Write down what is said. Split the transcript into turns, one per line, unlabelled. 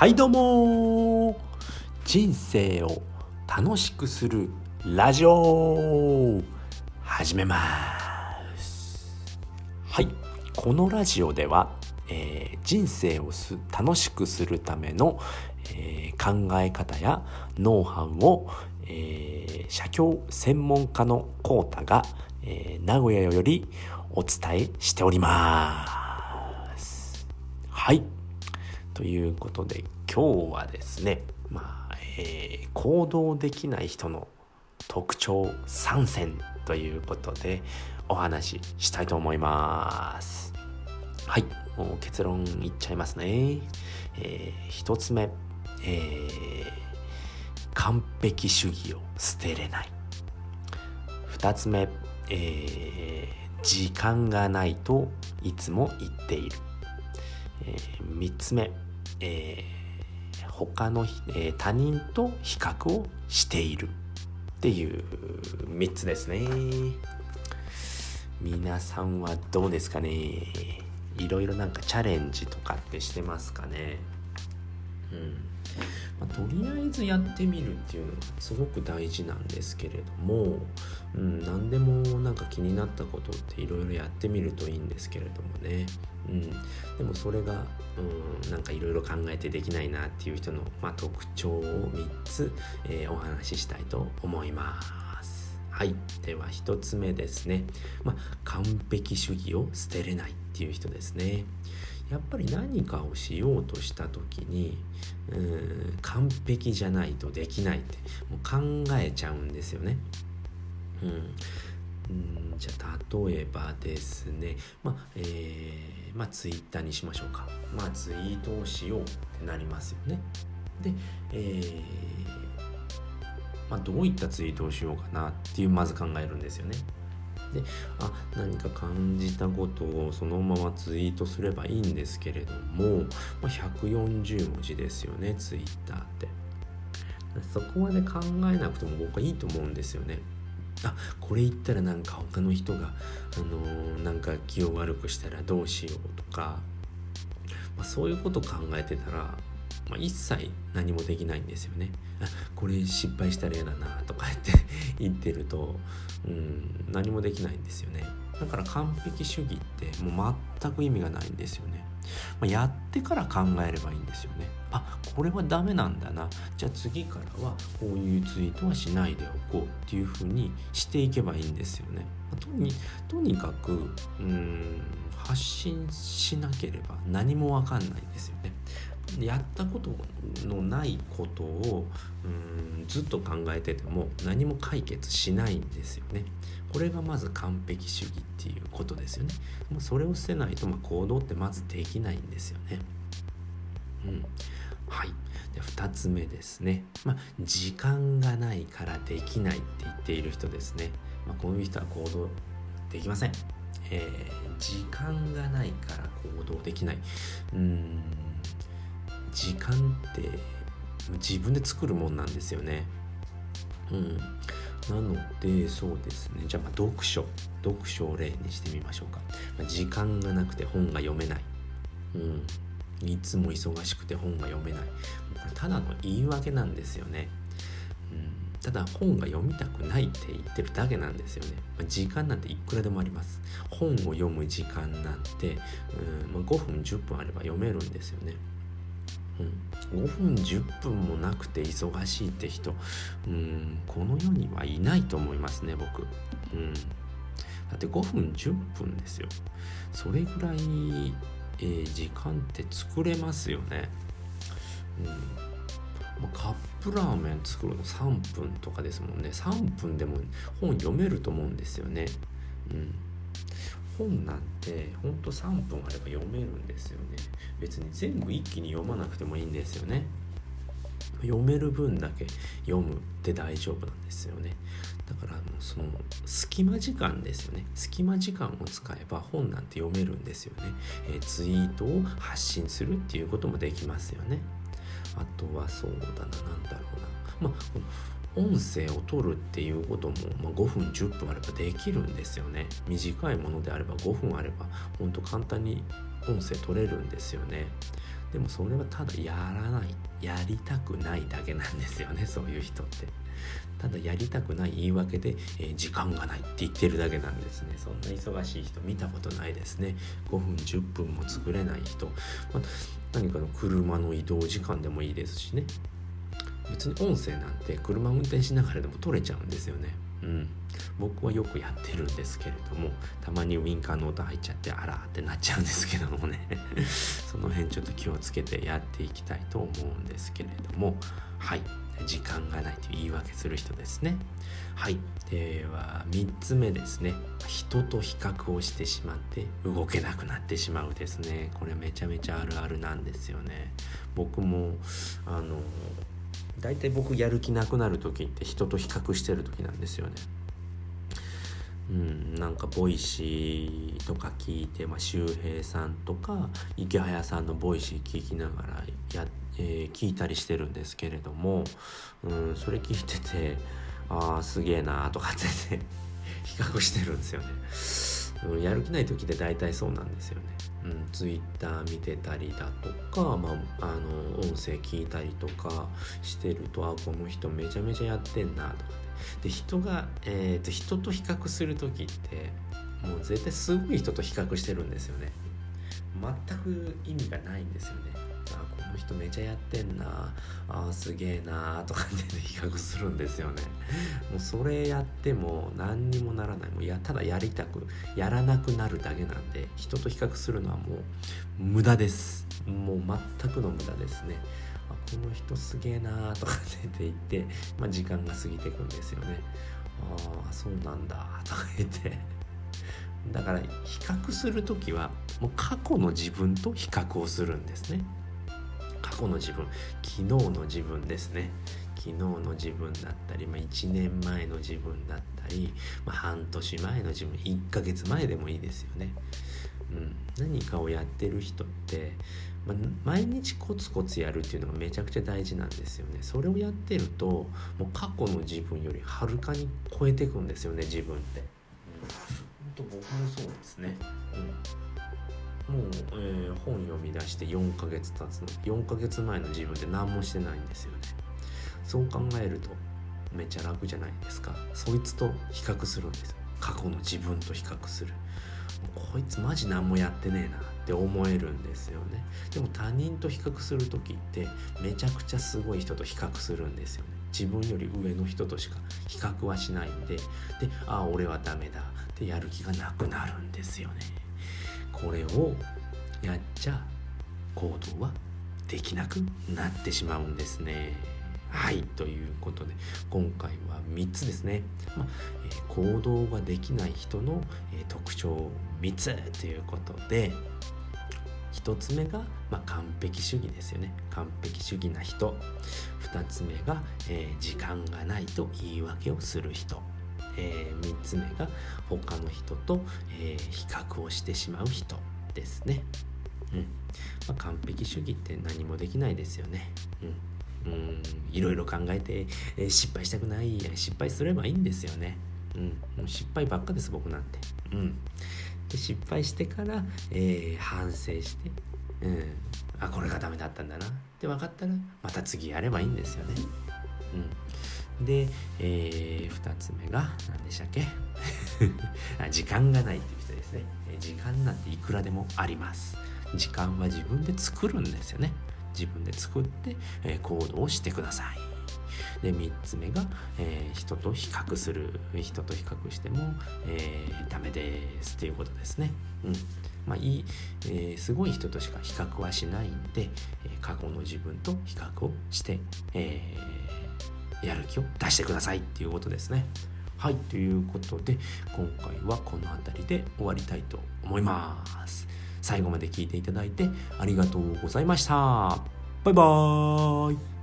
はいどうも。人生を楽しくするラジオ。始めます。はい。このラジオでは、えー、人生をす楽しくするための、えー、考え方やノウハウを、えー、写経専門家のコータが、えー、名古屋よりお伝えしております。はいということで今日はですね、まあえー、行動できない人の特徴3選ということでお話ししたいと思います。はい、もう結論いっちゃいますね。えー、1つ目、えー、完璧主義を捨てれない。2つ目、えー、時間がないといつも言っている。えー、3つ目、えー、他の、えー、他人と比較をしているっていう3つですね皆さんはどうですかねいろいろなんかチャレンジとかってしてますかねまあ、とりあえずやってみるっていうのがすごく大事なんですけれども、うん、何でもなんか気になったことっていろいろやってみるといいんですけれどもね、うん、でもそれが、うん、なんかいろいろ考えてできないなっていう人の、まあ、特徴を3つ、えー、お話ししたいと思います。はい、では1つ目ですね、まあ、完璧主義を捨てれないっていう人ですね。やっぱり何かをしようとした時にうん完璧じゃないとできないってもう考えちゃうんですよね。うん、じゃあ例えばですね。まあえー、まあツイッターにしましょうか。まあツイートをしようってなりますよね。でえー、まあどういったツイートをしようかなっていうまず考えるんですよね。であ何か感じたことをそのままツイートすればいいんですけれども、まあ、140文字ですよねツイッターって。そこまで考えなくても僕はいいと思うんですよね。あこれ言ったらなんか他の人が、あのー、なんか気を悪くしたらどうしようとか、まあ、そういうこと考えてたら、まあ、一切何もできないんですよね。あこれ失敗したら嫌だなとか言って 言ってると、うん、何もできないんですよね。だから完璧主義ってもう全く意味がないんですよね。まあ、やってから考えればいいんですよね。あこれはダメなんだなじゃあ次からはこういうツイートはしないでおこうっていうふうにしていけばいいんですよね。とにとにかくうん発信しなければ何も分かんないんですよ。やったことのないことをうんずっと考えてても何も解決しないんですよね。これがまず完璧主義っていうことですよね。まそれを捨てないとま行動ってまずできないんですよね。うん、はい。で2つ目ですね、まあ、時間がないからできないって言っている人ですね、まあ、こういう人は行動できません、えー、時間がないから行動できない。うん。時間って自分で作るもんなんですよね。うん。なのでそうですね。じゃあまあ読書。読書を例にしてみましょうか、まあ、時間がなくて本が読めない。うん。いつも忙しくて本が読めない。これただの言い訳なんですよね、うん、ただ本が読みたくないって言ってるだけなんですよね、まあ、時間なんていくらでもあります。本を読む時間なんて、うん。まあ、5分10分あれば読めるんですよね。うん、5分10分もなくて忙しいって人、うん、この世にはいないと思いますね僕、うん、だって5分10分ですよ。それぐらいえー、時間って作れますよね。うん、カップラーメン作るの3分とかですもんね。3分でも本読めると思うんですよね。うん。本なんてほんと3分あれば読めるんですよね。別に全部一気に読まなくてもいいんですよね。読める分だけ読むって大丈夫なんですよね。だからもうその隙間時間ですよね。隙間時間を使えば本なんて読めるんですよね、えー、ツイートを発信するっていうこともできますよね。あとはそうだな何だろうな。まあ音声を取るっていうことも、まあ、5分10分あればできるんですよね。短いものであれば5分あればほんと簡単に音声取れるんですよね。でもそれはただやらないやりたくないだけなんですよねそういう人って。ただやりたくない言い訳で、えー、時間がないって言ってるだけなんですね。そんな忙しい人見たことないですね。5分10分も作れない人、まあ、何かの車の移動時間でもいいですしね。別に音声なんて車運転しながらでも撮れちゃうんですよね。うん、僕はよくやってるんですけれどもたまにウインカーの音入っちゃってあらってなっちゃうんですけどもね。その辺ちょっと気をつけてやっていきたいと思うんですけれども。はい。時間がないという言い訳する人ですね。はい。では3つ目ですね。人と比較をしてしまって動けなくなってしまうですね。これめちゃめちゃあるあるなんですよね。僕もあの大体僕やる気なくなる時って人と比較してる時なんですよね。うん、なんか Voicy とか聞いて、まあ、周平さんとかイケハヤさんの Voicy 聞きながらや、えー、聞いたりしてるんですけれども、うん、それ聞いててああすげえなとかってね 比較してるんですよね、やる気ない時って大体そうなんですよね。うん、ツイッター見てたりだとか、まあ、あの音声聞いたりとかしてるとあこの人めちゃめちゃやってんなとかで人が、えーと、人と比較する時ってもう絶対すごい人と比較してるんですよね。全く意味がないんですよね。の人めちゃやってんなあすげえなとかって比較するんですよね。もうそれやっても何にもならない。もうやただやりたくやらなくなるだけなんで人と比較するのはもう無駄です。もう全くの無駄ですね。あこの人すげえなとかって言って、まあ、時間が過ぎていくんですよね。ああそうなんだとか言って。だから比較する時はもう過去の自分と比較をするんですね。過去の自分昨日の自分ですね昨日の自分だったり、まあ、1年前の自分だったり、まあ、半年前の自分1ヶ月前でもいいですよね。うん、何かをやってる人って、まあ、毎日コツコツやるっていうのがめちゃくちゃ大事なんですよね。それをやってるともう過去の自分よりはるかに超えていくんですよね自分って。うん、本当僕もそうですね。うんもう、えー、本読み出して4ヶ月経つの。4ヶ月前の自分って何もしてないんですよね。そう考えるとめっちゃ楽じゃないですか。そいつと比較するんです過去の自分と比較する。こいつマジ何もやってねえなって思えるんですよね。でも他人と比較する時ってめちゃくちゃすごい人と比較するんですよね。自分より上の人としか比較はしないんで。でああ俺はダメだってやる気がなくなるんですよね。これをやっちゃ行動はできなくなってしまうんですね。はいということで今回は3つですね、まあえ、行動ができない人の、え、特徴3つということで1つ目が、まあ、完璧主義ですよね。完璧主義な人。2つ目が、えー、時間がないと言い訳をする人。えー、3つ目が他の人と、えー、比較をしてしまう人ですね。うんまあ、完璧主義って何もできないですよね。うん、うんいろいろ考えて、えー、失敗したくない失敗すればいいんですよね。うん、もう失敗ばっかです僕なんて。うん、で失敗してから、えー、反省して、うん、あこれがダメだったんだなって分かったらまた次やればいいんですよね。うんで、えー、2つ目が何でしたっけ？時間がないっていう人ですね。時間なんていくらでもあります。時間は自分で作るんですよね。自分で作って、えー、行動してください。で3つ目が、えー、人と比較する。人と比較しても、えー、ダメですっていうことですね。うん。まあいい、えー、すごい人としか比較はしないんで、え、過去の自分と比較をして、えやる気を出してくださいっていうことですね。はい、ということで今回はこの辺りで終わりたいと思います。最後まで聞いていただいてありがとうございました。バイバーイ